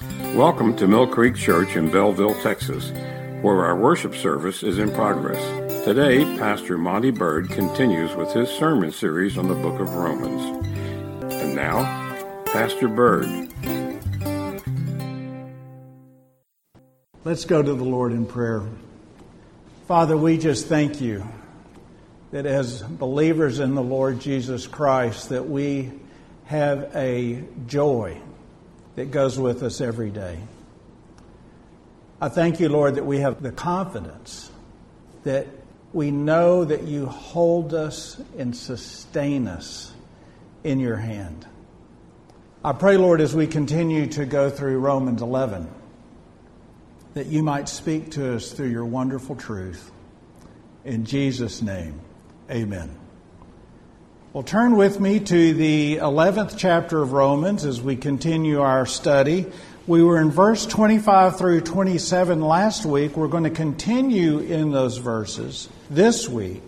Welcome to Mill Creek Church in Bellville, Texas, where our worship service is in progress. Today, Pastor Monty Bird continues with his sermon series on the book of Romans. And now, Pastor Bird. Let's go to the Lord in prayer. Father, we just thank you that as believers in the Lord Jesus Christ that we have a joy that goes with us every day. I thank you, Lord, that we have the confidence that we know that you hold us and sustain us in your hand. I pray, Lord, as we continue to go through Romans 11, that you might speak to us through your wonderful truth. In Jesus' name, amen. Well, turn with me to the 11th chapter of Romans as we continue our study. We were in verse 25 through 27 last week. We're going to continue in those verses this week.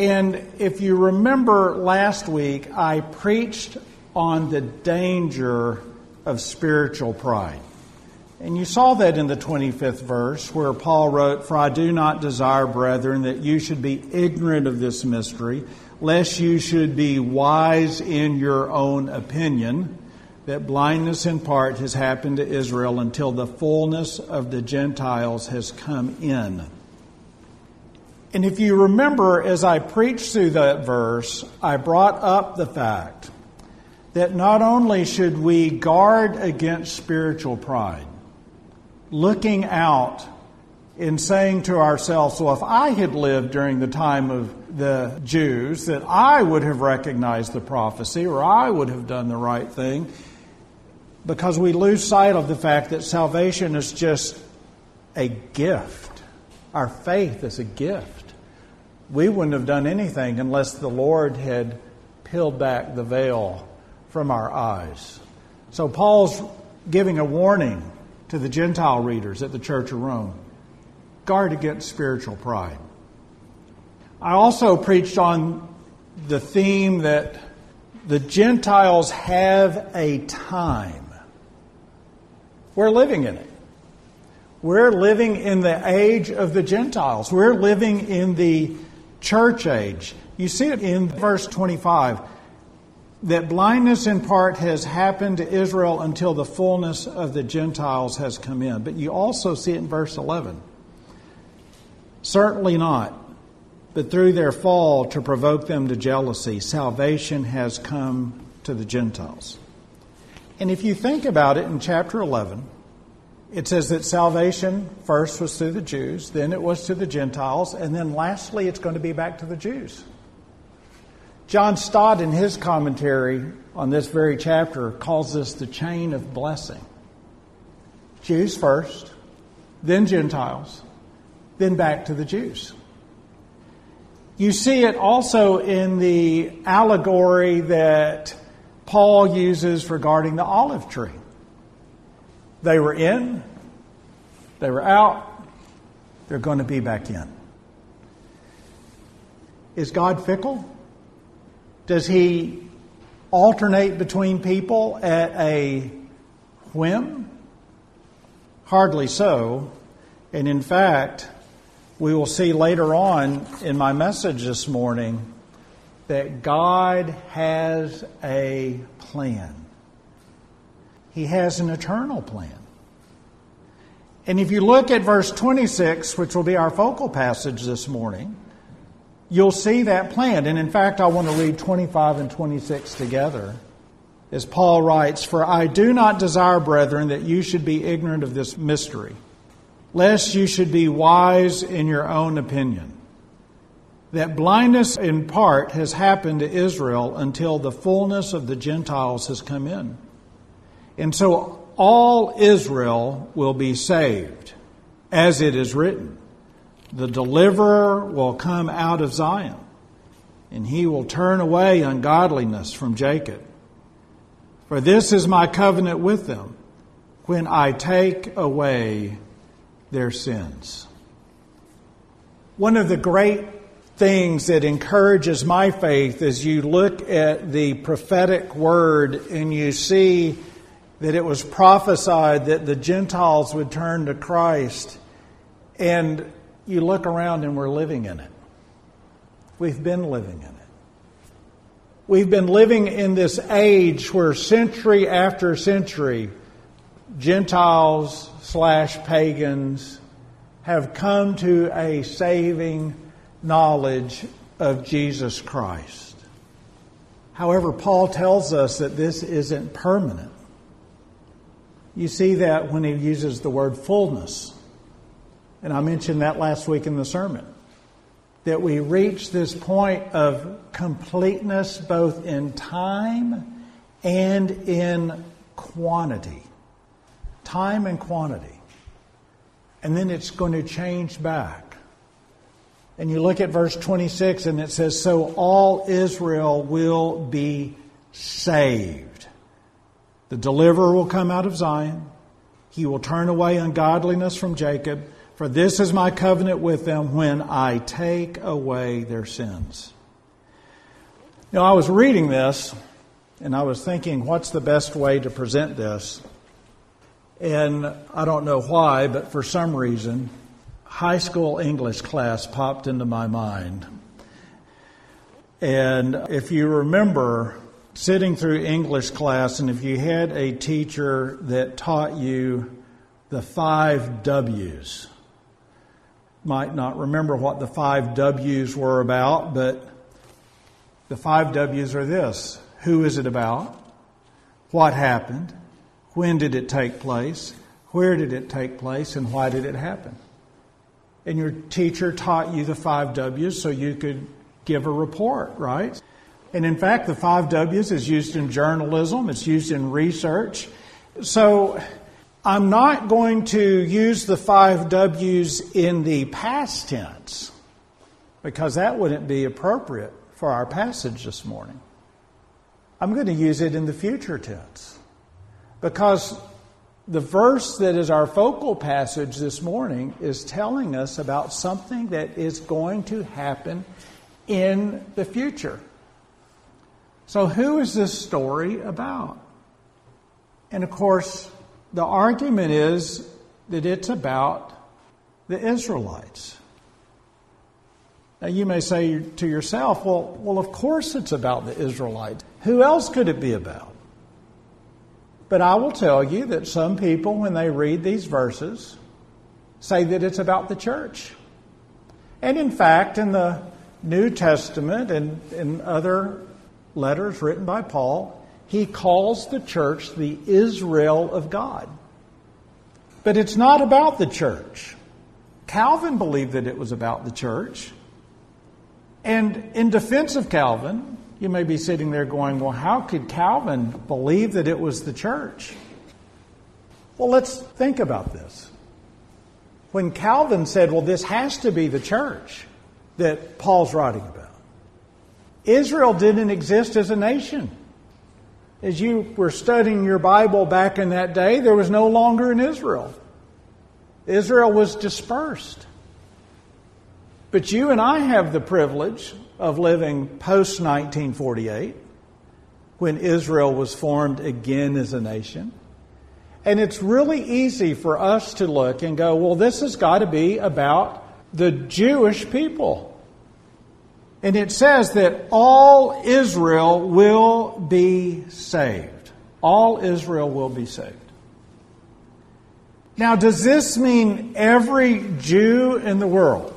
And if you remember last week, I preached on the danger of spiritual pride. And you saw that in the 25th verse where Paul wrote, For I do not desire, brethren, that you should be ignorant of this mystery lest you should be wise in your own opinion, that blindness in part has happened to Israel until the fullness of the Gentiles has come in. And if you remember, as I preached through that verse, I brought up the fact that not only should we guard against spiritual pride, looking out and saying to ourselves, well, if I had lived during the time of the Jews, that I would have recognized the prophecy or I would have done the right thing, because we lose sight of the fact that salvation is just a gift. Our faith is a gift. We wouldn't have done anything unless the Lord had peeled back the veil from our eyes. So Paul's giving a warning to the Gentile readers at the Church of Rome guard against spiritual pride. I also preached on the theme that the Gentiles have a time. We're living in it. We're living in the age of the Gentiles. We're living in the church age. You see it in verse 25 that blindness in part has happened to Israel until the fullness of the Gentiles has come in. But you also see it in verse 11 Certainly not. But through their fall to provoke them to jealousy, salvation has come to the Gentiles. And if you think about it in chapter 11, it says that salvation first was through the Jews, then it was to the Gentiles, and then lastly it's going to be back to the Jews. John Stott, in his commentary on this very chapter, calls this the chain of blessing. Jews first, then Gentiles, then back to the Jews. You see it also in the allegory that Paul uses regarding the olive tree. They were in, they were out, they're going to be back in. Is God fickle? Does he alternate between people at a whim? Hardly so. And in fact, we will see later on in my message this morning that God has a plan. He has an eternal plan. And if you look at verse 26, which will be our focal passage this morning, you'll see that plan. And in fact, I want to read 25 and 26 together. As Paul writes, For I do not desire, brethren, that you should be ignorant of this mystery lest you should be wise in your own opinion. That blindness in part has happened to Israel until the fullness of the Gentiles has come in. And so all Israel will be saved, as it is written. The deliverer will come out of Zion, and he will turn away ungodliness from Jacob. For this is my covenant with them when I take away their sins. One of the great things that encourages my faith is you look at the prophetic word and you see that it was prophesied that the Gentiles would turn to Christ, and you look around and we're living in it. We've been living in it. We've been living in this age where century after century, Gentiles slash pagans have come to a saving knowledge of Jesus Christ. However, Paul tells us that this isn't permanent. You see that when he uses the word fullness. And I mentioned that last week in the sermon. That we reach this point of completeness both in time and in quantity. Time and quantity. And then it's going to change back. And you look at verse 26 and it says, So all Israel will be saved. The deliverer will come out of Zion. He will turn away ungodliness from Jacob. For this is my covenant with them when I take away their sins. You know, I was reading this and I was thinking, what's the best way to present this? And I don't know why, but for some reason, high school English class popped into my mind. And if you remember sitting through English class, and if you had a teacher that taught you the five W's, might not remember what the five W's were about, but the five W's are this Who is it about? What happened? When did it take place? Where did it take place? And why did it happen? And your teacher taught you the five W's so you could give a report, right? And in fact, the five W's is used in journalism, it's used in research. So I'm not going to use the five W's in the past tense because that wouldn't be appropriate for our passage this morning. I'm going to use it in the future tense because the verse that is our focal passage this morning is telling us about something that is going to happen in the future. So, who is this story about? And of course, the argument is that it's about the Israelites. Now, you may say to yourself, well, well, of course it's about the Israelites. Who else could it be about? But I will tell you that some people, when they read these verses, say that it's about the church. And in fact, in the New Testament and in other letters written by Paul, he calls the church the Israel of God. But it's not about the church. Calvin believed that it was about the church. And in defense of Calvin, you may be sitting there going, well, how could Calvin believe that it was the church? Well, let's think about this. When Calvin said, well, this has to be the church that Paul's writing about, Israel didn't exist as a nation as you were studying your Bible back in that day, there was no longer an Israel. Israel was dispersed. But you and I have the privilege of living post 1948 when Israel was formed again as a nation. And it's really easy for us to look and go, well, this has got to be about the Jewish people. And it says that all Israel will be saved. All Israel will be saved. Now, does this mean every Jew in the world?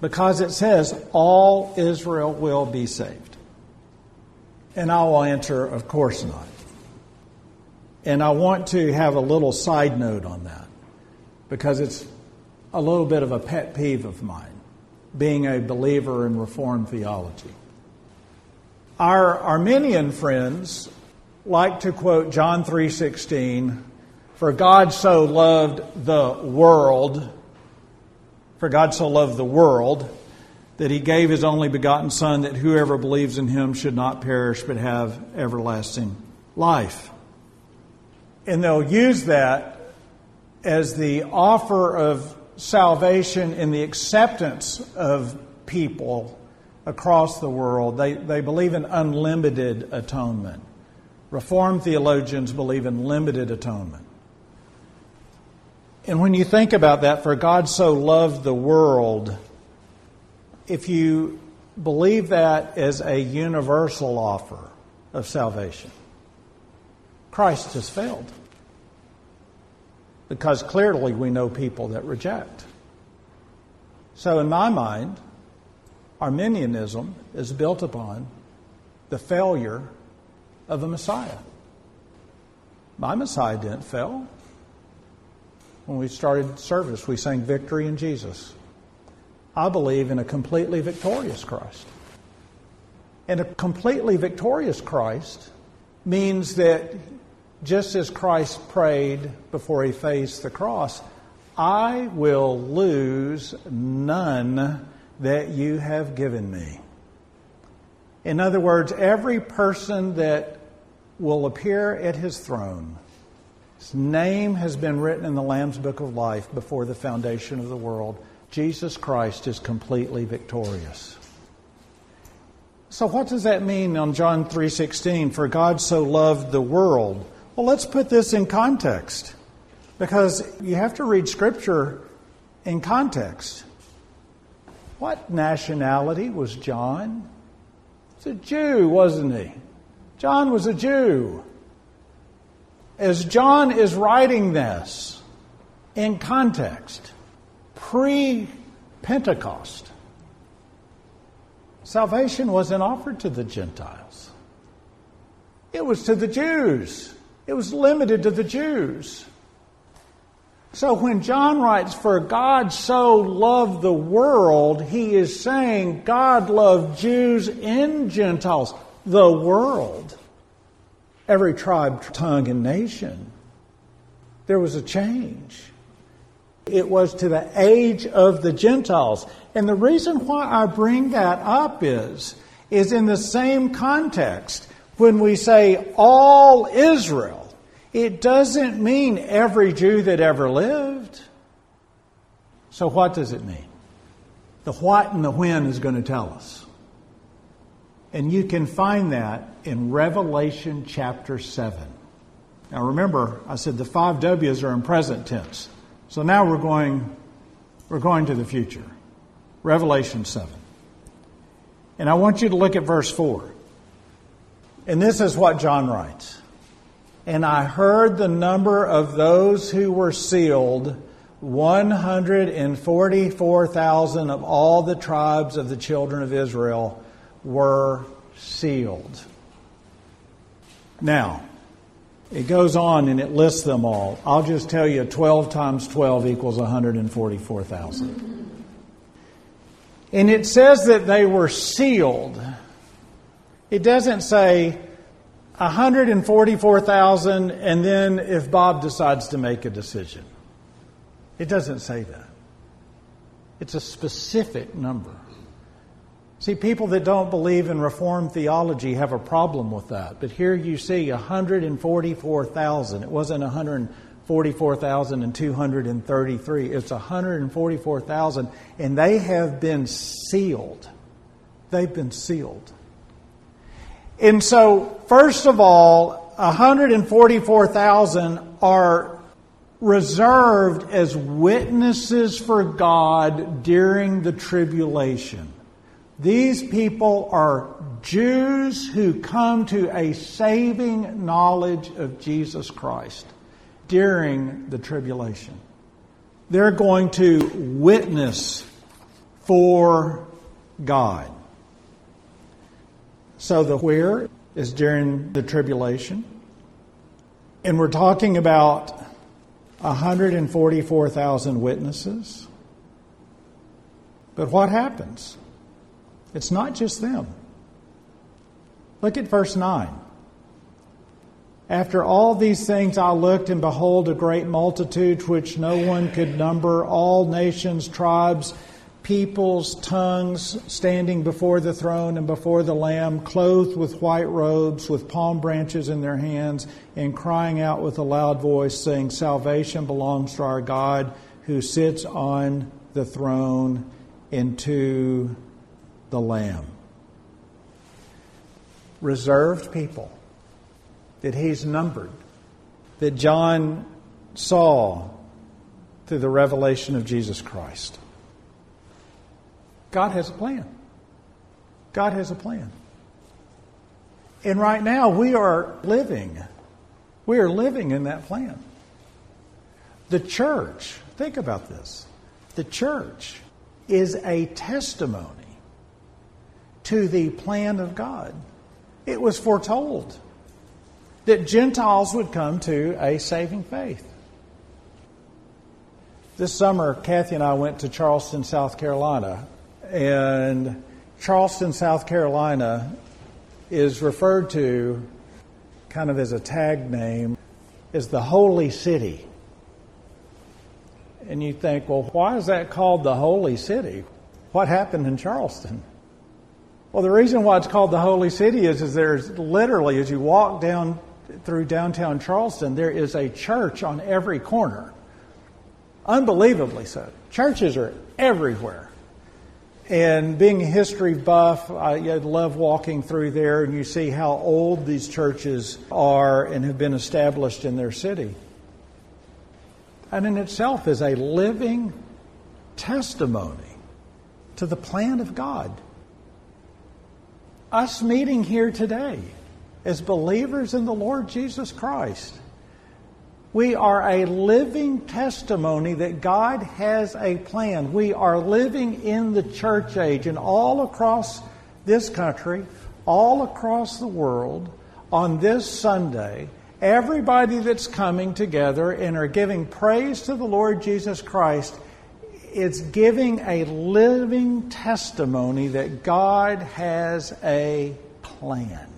Because it says all Israel will be saved. And I will answer, of course not. And I want to have a little side note on that because it's a little bit of a pet peeve of mine being a believer in Reformed theology. Our Arminian friends like to quote John 3:16, "For God so loved the world, for God so loved the world that he gave his only begotten son that whoever believes in him should not perish but have everlasting life." And they'll use that as the offer of salvation in the acceptance of people across the world. They, they believe in unlimited atonement. Reformed theologians believe in limited atonement. And when you think about that, for God so loved the world, if you believe that as a universal offer of salvation, Christ has failed. Because clearly we know people that reject. So, in my mind, Arminianism is built upon the failure of a Messiah. My Messiah didn't fail. When we started service, we sang Victory in Jesus. I believe in a completely victorious Christ. And a completely victorious Christ means that just as Christ prayed before he faced the cross, I will lose none that you have given me. In other words, every person that will appear at his throne, his name has been written in the Lamb's Book of Life before the foundation of the world. Jesus Christ is completely victorious. So what does that mean on John 3:16 for God so loved the world? Well, let's put this in context because you have to read scripture in context. What nationality was John? He's a Jew, wasn't he? John was a Jew. As John is writing this in context, pre Pentecost, salvation wasn't offered to the Gentiles, it was to the Jews, it was limited to the Jews. So when John writes, For God so loved the world, he is saying God loved Jews and Gentiles, the world, every tribe, tongue, and nation. There was a change. It was to the age of the Gentiles. And the reason why I bring that up is, is in the same context when we say all Israel it doesn't mean every Jew that ever lived. So, what does it mean? The what and the when is going to tell us. And you can find that in Revelation chapter 7. Now, remember, I said the five W's are in present tense. So now we're going, we're going to the future. Revelation 7. And I want you to look at verse 4. And this is what John writes and I heard the number of those who were sealed 144,000 of all the tribes of the children of Israel were sealed. Now, it goes on and it lists them all. I'll just tell you 12 times 12 equals 144,000. And it says that they were sealed. It doesn't say 144,000 and then if Bob decides to make a decision. It doesn't say that. It's a specific number. See, people that don't believe in Reformed theology have a problem with that. But here you see 144,000. It wasn't 144,233. It's 144,000. And they have been sealed. They've been sealed. And so, first of all, 144,000 are reserved as witnesses for God during the tribulation. These people are Jews who come to a saving knowledge of Jesus Christ during the tribulation. They're going to witness for God. So the where is during the tribulation. And we're talking about 144,000 witnesses. But what happens? It's not just them. Look at verse 9. After all these things I looked, and behold, a great multitude which no one could number, all nations, tribes, peoples, tongues, standing before the throne and before the Lamb, clothed with white robes, with palm branches in their hands, and crying out with a loud voice, saying, Salvation belongs to our God who sits on the throne and to the Lamb. Reserved people. that he's numbered, that John saw through the revelation of Jesus Christ. God has a plan. God has a plan. And right now we are living, we are living in that plan. The church, think about this. The church is a testimony to the plan of God. It was foretold that Gentiles would come to a saving faith. This summer, Kathy and I went to Charleston, South Carolina, and Charleston, South Carolina is referred to kind of as a tag name as the Holy City. And you think, well, why is that called the Holy City? What happened in Charleston? Well, the reason why it's called the Holy City is, is there's literally, as you walk down through downtown Charleston, there is a church on every corner. Unbelievably so. Churches are everywhere. And being a history buff, I love walking through there and you see how old these churches are and have been established in their city. And in itself is a living testimony to the plan of God. Us meeting here today as believers in the Lord Jesus Christ we are a living testimony that God has a plan. We are living in the church age and all across this country, all across the world, on this Sunday, everybody that's coming together and are giving praise to the Lord Jesus Christ, it's giving a living testimony that God has a plan.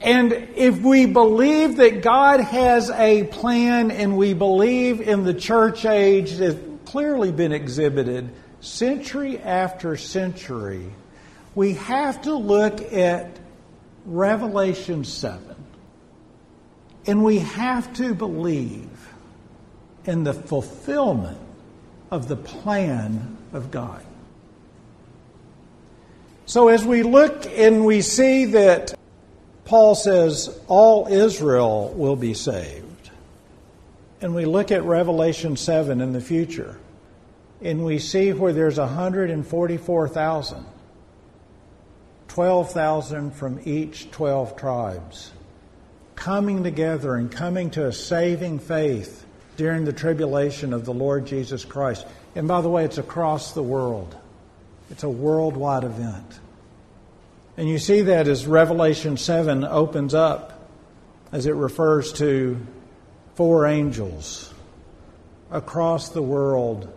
And if we believe that God has a plan and we believe in the church age that's clearly been exhibited century after century, we have to look at Revelation 7. And we have to believe in the fulfillment of the plan of God. So as we look and we see that Paul says all Israel will be saved. And we look at Revelation 7 in the future, and we see where there's 144,000, 12,000 from each 12 tribes, coming together and coming to a saving faith during the tribulation of the Lord Jesus Christ. And by the way, it's across the world, it's a worldwide event. And you see that as Revelation 7 opens up, as it refers to four angels across the world,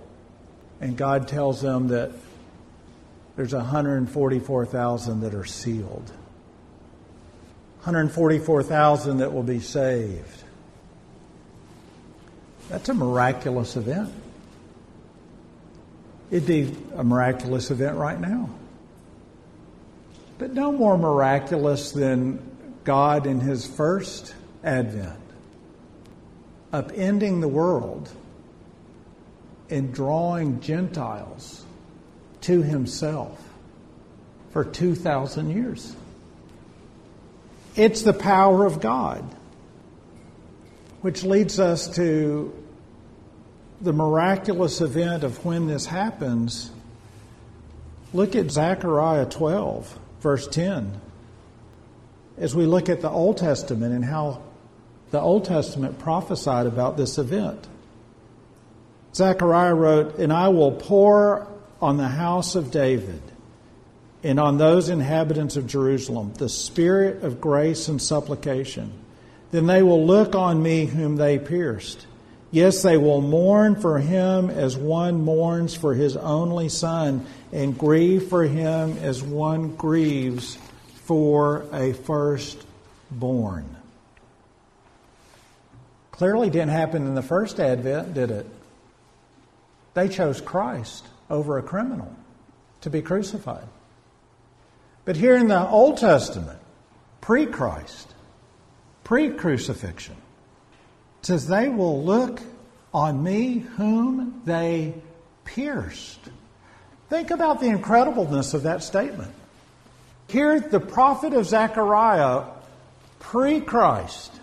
and God tells them that there's 144,000 that are sealed, 144,000 that will be saved. That's a miraculous event. It'd be a miraculous event right now but no more miraculous than God in his first advent, upending the world and drawing Gentiles to himself for 2,000 years. It's the power of God, which leads us to the miraculous event of when this happens. Look at Zechariah 12 verse 10. As we look at the Old Testament and how the Old Testament prophesied about this event. Zechariah wrote, And I will pour on the house of David and on those inhabitants of Jerusalem the spirit of grace and supplication. Then they will look on me whom they pierced. Yes, they will mourn for him as one mourns for his only son, and grieve for him as one grieves for a firstborn. Clearly didn't happen in the first advent, did it? They chose Christ over a criminal to be crucified. But here in the Old Testament, pre Christ, pre crucifixion, says, They will look on me whom they pierced. Think about the incredibleness of that statement. Here, the prophet of Zechariah pre Christ.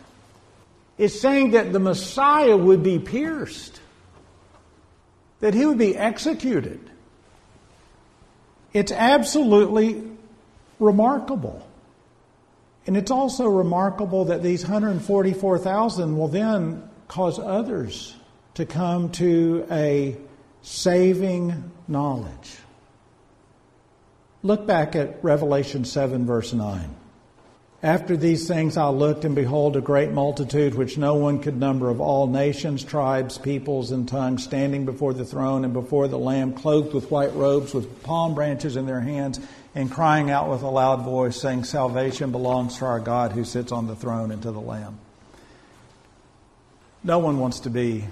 is saying that the Messiah would be pierced, that he would be executed. It's absolutely remarkable. And it's also remarkable that these 144,000 will then cause others to come to a saving knowledge. Look back at Revelation 7, verse 9. After these things I looked, and behold, a great multitude which no one could number of all nations, tribes, peoples, and tongues, standing before the throne and before the Lamb, clothed with white robes, with palm branches in their hands, and crying out with a loud voice, saying, Salvation belongs to our God who sits on the throne and to the Lamb. No one wants to be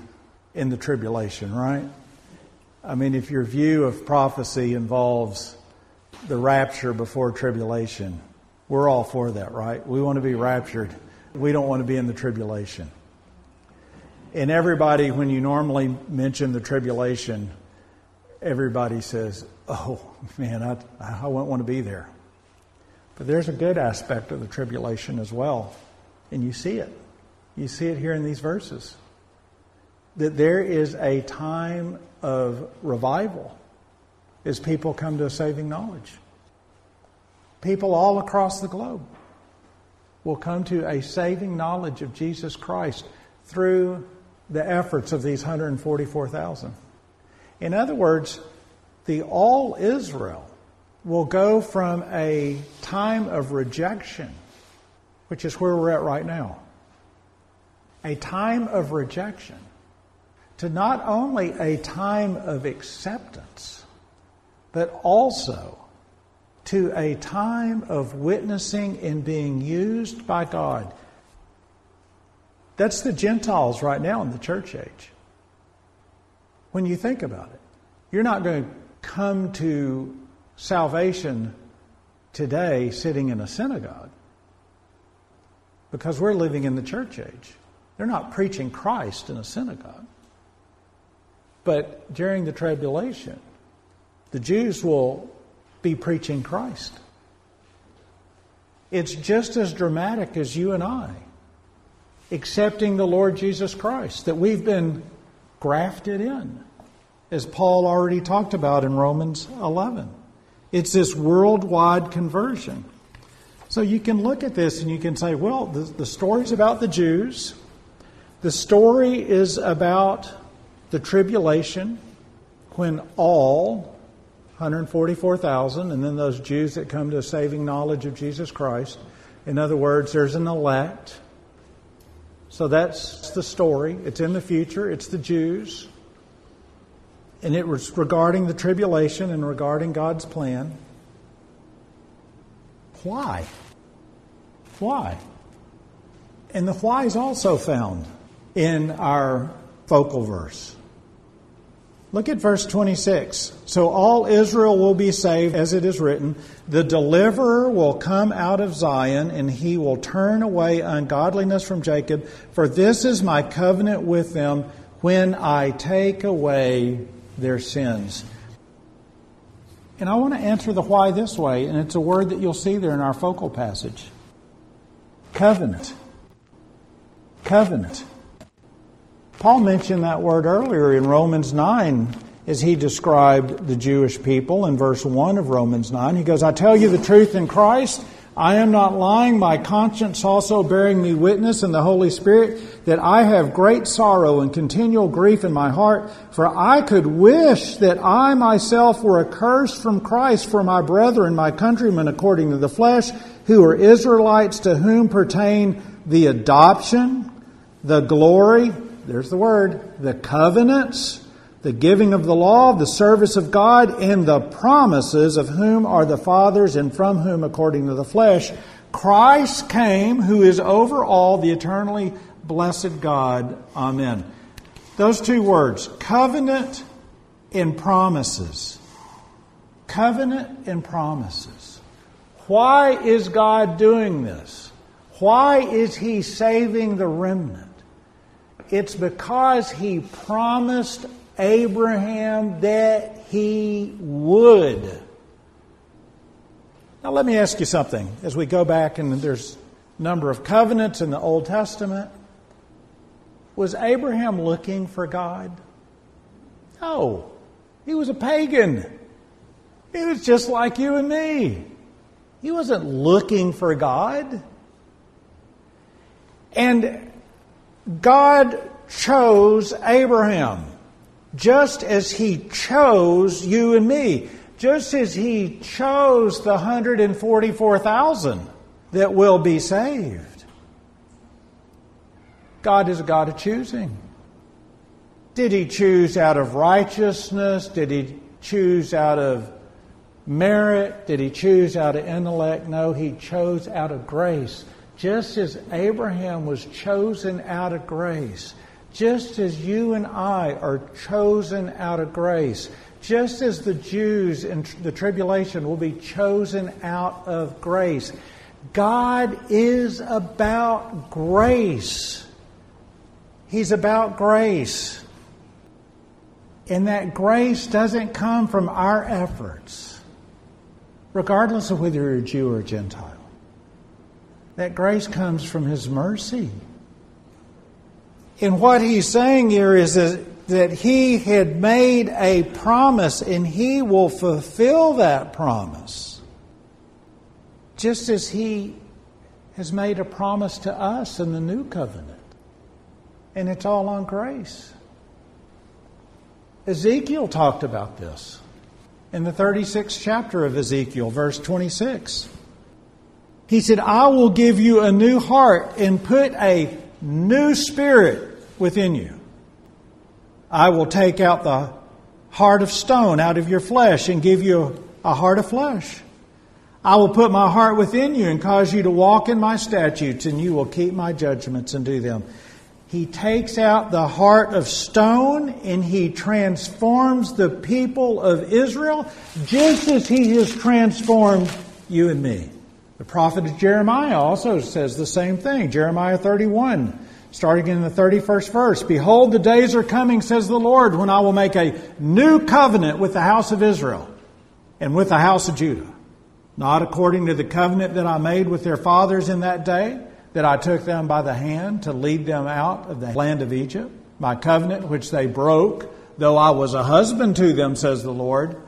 in the tribulation, right? I mean, if your view of prophecy involves the rapture before tribulation, we're all for that, right? We want to be raptured. We don't want to be in the tribulation. And everybody, when you normally mention the tribulation, everybody says, oh, man, I, I wouldn't want to be there. But there's a good aspect of the tribulation as well. And you see it. You see it here in these verses. That there is a time of revival as people come to a saving knowledge people all across the globe will come to a saving knowledge of Jesus Christ through the efforts of these 144,000. In other words, the all Israel will go from a time of rejection, which is where we're at right now, a time of rejection, to not only a time of acceptance, but also to a time of witnessing and being used by God. That's the Gentiles right now in the church age. When you think about it, you're not going to come to salvation today sitting in a synagogue because we're living in the church age. They're not preaching Christ in a synagogue. But during the tribulation, the Jews will be preaching Christ. It's just as dramatic as you and I accepting the Lord Jesus Christ, that we've been grafted in, as Paul already talked about in Romans 11. It's this worldwide conversion. So you can look at this and you can say, well, the, the story's about the Jews. The story is about the tribulation when all 144,000, and then those Jews that come to a saving knowledge of Jesus Christ. In other words, there's an elect. So that's the story. It's in the future, it's the Jews. And it was regarding the tribulation and regarding God's plan. Why? Why? And the why is also found in our focal verse. Look at verse 26. So all Israel will be saved, as it is written, the deliverer will come out of Zion, and he will turn away ungodliness from Jacob, for this is my covenant with them when I take away their sins. And I want to answer the why this way, and it's a word that you'll see there in our focal passage covenant. Covenant. Paul mentioned that word earlier in Romans 9 as he described the Jewish people in verse 1 of Romans 9. He goes, I tell you the truth in Christ. I am not lying, my conscience also bearing me witness in the Holy Spirit that I have great sorrow and continual grief in my heart, for I could wish that I myself were accursed from Christ for my brethren, my countrymen according to the flesh, who are Israelites to whom pertain the adoption, the glory, there's the word, the covenants, the giving of the law, the service of God, and the promises of whom are the fathers and from whom, according to the flesh, Christ came, who is over all, the eternally blessed God. Amen. Those two words, covenant and promises. Covenant and promises. Why is God doing this? Why is He saving the remnant? It's because he promised Abraham that he would. Now, let me ask you something as we go back, and there's a number of covenants in the Old Testament. Was Abraham looking for God? No. He was a pagan. He was just like you and me. He wasn't looking for God. And God chose Abraham just as he chose you and me, just as he chose the 144,000 that will be saved. God is a God of choosing. Did he choose out of righteousness? Did he choose out of merit? Did he choose out of intellect? No, he chose out of grace. Just as Abraham was chosen out of grace, just as you and I are chosen out of grace, just as the Jews in the tribulation will be chosen out of grace, God is about grace. He's about grace. And that grace doesn't come from our efforts, regardless of whether you're a Jew or a Gentile. That grace comes from His mercy. And what he's saying here is that he had made a promise and he will fulfill that promise. Just as he has made a promise to us in the new covenant. And it's all on grace. Ezekiel talked about this in the 36th chapter of Ezekiel, verse 26. He said, I will give you a new heart and put a new spirit within you. I will take out the heart of stone out of your flesh and give you a heart of flesh. I will put my heart within you and cause you to walk in my statutes, and you will keep my judgments and do them. He takes out the heart of stone and he transforms the people of Israel just as he has transformed you and me. The prophet Jeremiah also says the same thing. Jeremiah 31 Starting in the 31st verse, Behold, the days are coming, says the Lord, when I will make a new covenant with the house of Israel and with the house of Judah. Not according to the covenant that I made with their fathers in that day, that I took them by the hand to lead them out of the land of Egypt. My covenant which they broke, though I was a husband to them, says the Lord.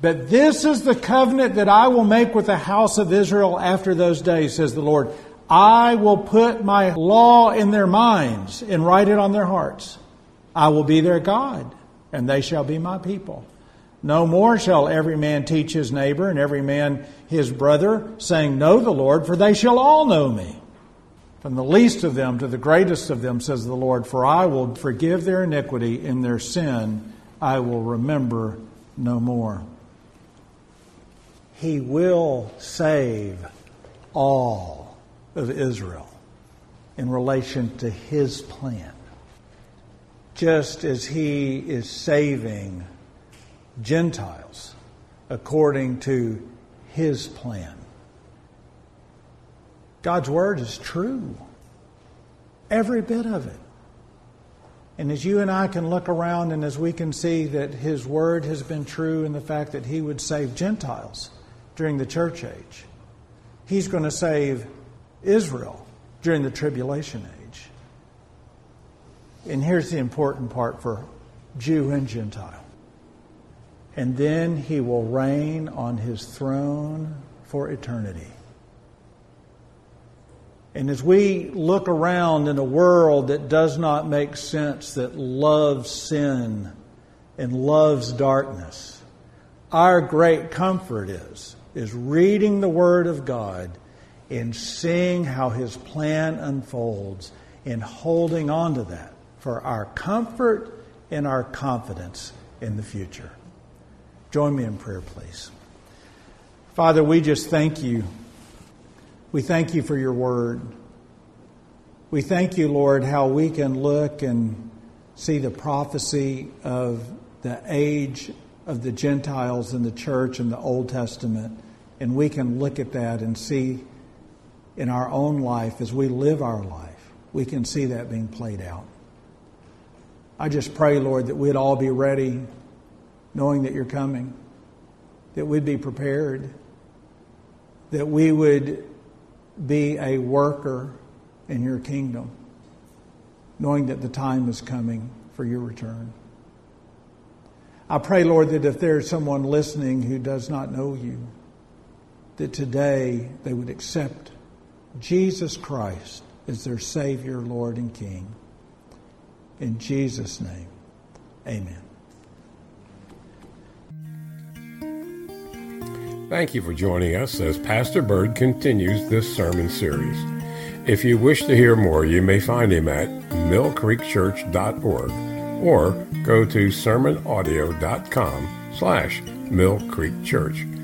But this is the covenant that I will make with the house of Israel after those days, says the Lord. I will put my law in their minds and write it on their hearts. I will be their God, and they shall be my people. No more shall every man teach his neighbor and every man his brother, saying, Know the Lord, for they shall all know me. From the least of them to the greatest of them, says the Lord, for I will forgive their iniquity and their sin I will remember no more. He will save all of Israel in relation to his plan. Just as he is saving Gentiles according to his plan. God's word is true. Every bit of it. And as you and I can look around and as we can see that his word has been true in the fact that he would save Gentiles during the church age, he's going to save Israel during the tribulation age. And here's the important part for Jew and Gentile. And then he will reign on his throne for eternity. And as we look around in a world that does not make sense, that loves sin and loves darkness, our great comfort is, is reading the Word of God in seeing how His plan unfolds, in holding on to that for our comfort and our confidence in the future. Join me in prayer, please. Father, we just thank you. We thank you for your word. We thank you, Lord, how we can look and see the prophecy of the age of the Gentiles in the church in the Old Testament, and we can look at that and see in our own life as we live our life, we can see that being played out. I just pray, Lord, that we'd all be ready, knowing that you're coming, that we'd be prepared, that we would be a worker in your kingdom, knowing that the time is coming for your return. I pray, Lord, that if there's someone listening who does not know you, that today they would accept Jesus Christ is their Savior, Lord, and King. In Jesus' name, amen. Thank you for joining us as Pastor Bird continues this sermon series. If you wish to hear more, you may find him at millcreekchurch.org or go to sermonaudio.com slash millcreekchurch.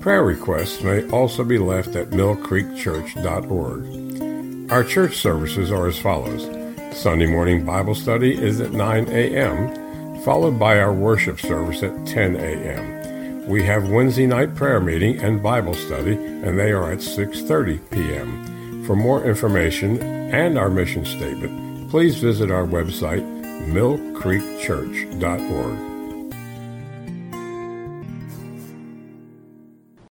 Prayer requests may also be left at millcreekchurch.org. Our church services are as follows. Sunday morning Bible study is at 9 a.m., followed by our worship service at 10 a.m. We have Wednesday night prayer meeting and Bible study, and they are at 6:30 p.m. For more information and our mission statement, please visit our website millcreekchurch.org.